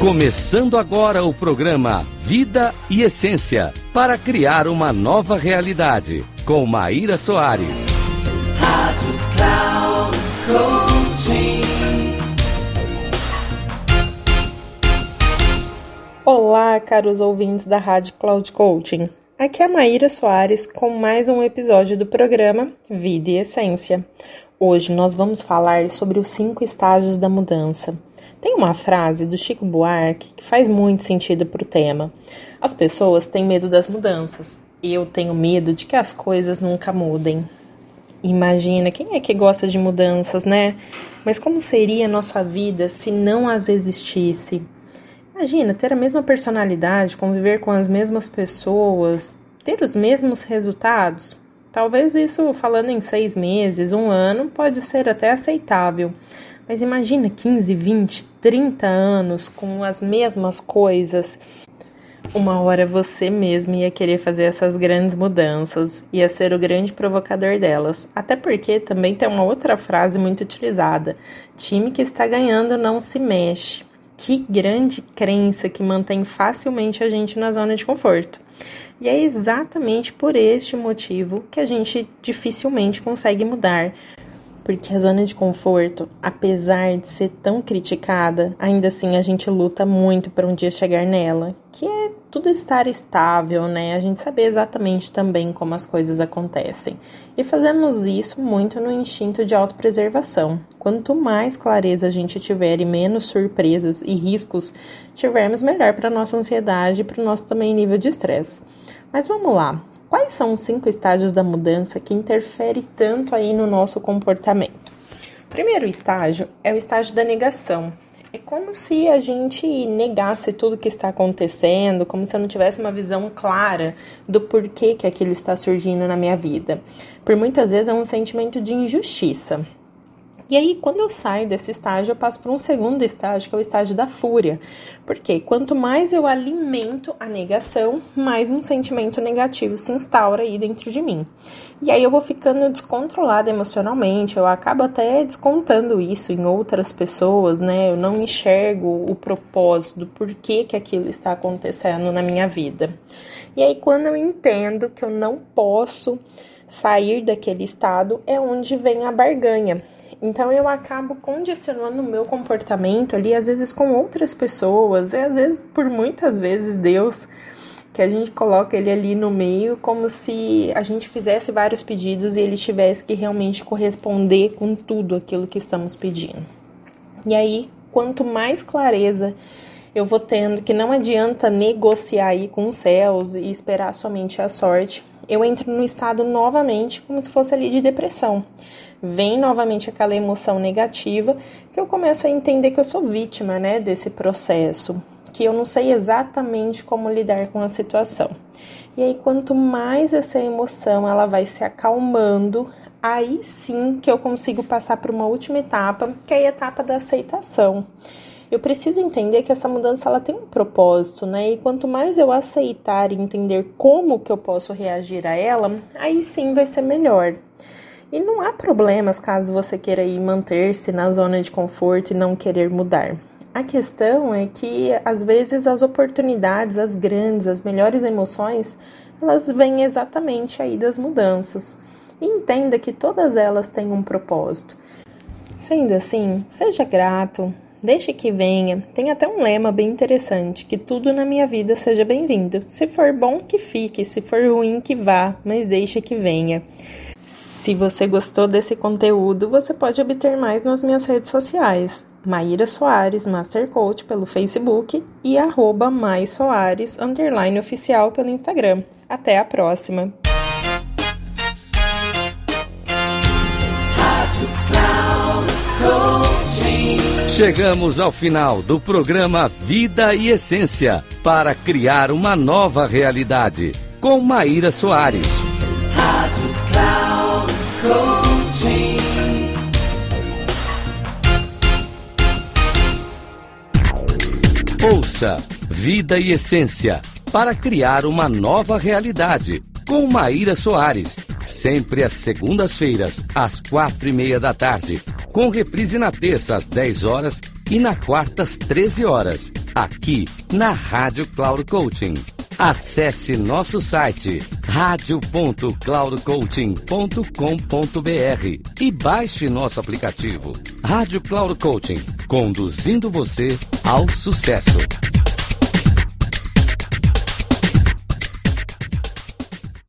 Começando agora o programa Vida e Essência para criar uma nova realidade com Maíra Soares. Rádio Cloud Coaching. Olá, caros ouvintes da Rádio Cloud Coaching. Aqui é Maíra Soares com mais um episódio do programa Vida e Essência. Hoje nós vamos falar sobre os cinco estágios da mudança. Tem uma frase do Chico Buarque que faz muito sentido para o tema. As pessoas têm medo das mudanças. Eu tenho medo de que as coisas nunca mudem. Imagina, quem é que gosta de mudanças, né? Mas como seria a nossa vida se não as existisse? Imagina ter a mesma personalidade, conviver com as mesmas pessoas, ter os mesmos resultados. Talvez isso, falando em seis meses, um ano, pode ser até aceitável. Mas imagina 15, 20, 30 anos com as mesmas coisas. Uma hora você mesmo ia querer fazer essas grandes mudanças, ia ser o grande provocador delas. Até porque também tem uma outra frase muito utilizada: time que está ganhando não se mexe. Que grande crença que mantém facilmente a gente na zona de conforto. E é exatamente por este motivo que a gente dificilmente consegue mudar, porque a zona de conforto, apesar de ser tão criticada, ainda assim a gente luta muito para um dia chegar nela, que é tudo estar estável, né? A gente saber exatamente também como as coisas acontecem. E fazemos isso muito no instinto de autopreservação. Quanto mais clareza a gente tiver e menos surpresas e riscos tivermos, melhor para nossa ansiedade e para o nosso também nível de estresse. Mas vamos lá. Quais são os cinco estágios da mudança que interfere tanto aí no nosso comportamento? O primeiro estágio é o estágio da negação. É como se a gente negasse tudo que está acontecendo, como se eu não tivesse uma visão clara do porquê que aquilo está surgindo na minha vida. Por muitas vezes é um sentimento de injustiça. E aí, quando eu saio desse estágio, eu passo para um segundo estágio, que é o estágio da fúria. Porque quanto mais eu alimento a negação, mais um sentimento negativo se instaura aí dentro de mim. E aí eu vou ficando descontrolada emocionalmente, eu acabo até descontando isso em outras pessoas, né? Eu não enxergo o propósito do porquê que aquilo está acontecendo na minha vida. E aí, quando eu entendo que eu não posso sair daquele estado, é onde vem a barganha então eu acabo condicionando o meu comportamento ali, às vezes com outras pessoas, e às vezes por muitas vezes Deus, que a gente coloca ele ali no meio como se a gente fizesse vários pedidos e ele tivesse que realmente corresponder com tudo aquilo que estamos pedindo. E aí, quanto mais clareza eu vou tendo que não adianta negociar aí com os céus e esperar somente a sorte, eu entro no estado novamente como se fosse ali de depressão vem novamente aquela emoção negativa, que eu começo a entender que eu sou vítima, né, desse processo, que eu não sei exatamente como lidar com a situação. E aí quanto mais essa emoção ela vai se acalmando, aí sim que eu consigo passar para uma última etapa, que é a etapa da aceitação. Eu preciso entender que essa mudança ela tem um propósito, né? E quanto mais eu aceitar e entender como que eu posso reagir a ela, aí sim vai ser melhor. E não há problemas caso você queira ir manter-se na zona de conforto e não querer mudar. A questão é que às vezes as oportunidades, as grandes, as melhores emoções, elas vêm exatamente aí das mudanças. E entenda que todas elas têm um propósito. Sendo assim, seja grato, deixe que venha. Tem até um lema bem interessante: que tudo na minha vida seja bem-vindo. Se for bom, que fique, se for ruim, que vá, mas deixe que venha. Se você gostou desse conteúdo, você pode obter mais nas minhas redes sociais. Maíra Soares, Master Coach pelo Facebook e arroba Mais Soares, underline oficial pelo Instagram. Até a próxima! Chegamos ao final do programa Vida e Essência para criar uma nova realidade com Maíra Soares. Rádio Coaching. Ouça Vida e Essência para criar uma nova realidade com Maíra Soares, sempre às segundas-feiras, às quatro e meia da tarde, com reprise na terça às 10 horas e na quarta às 13 horas aqui na Rádio Cloud Coaching. Acesse nosso site radio.cloudcoaching.com.br e baixe nosso aplicativo. Rádio Cloud Coaching, conduzindo você ao sucesso.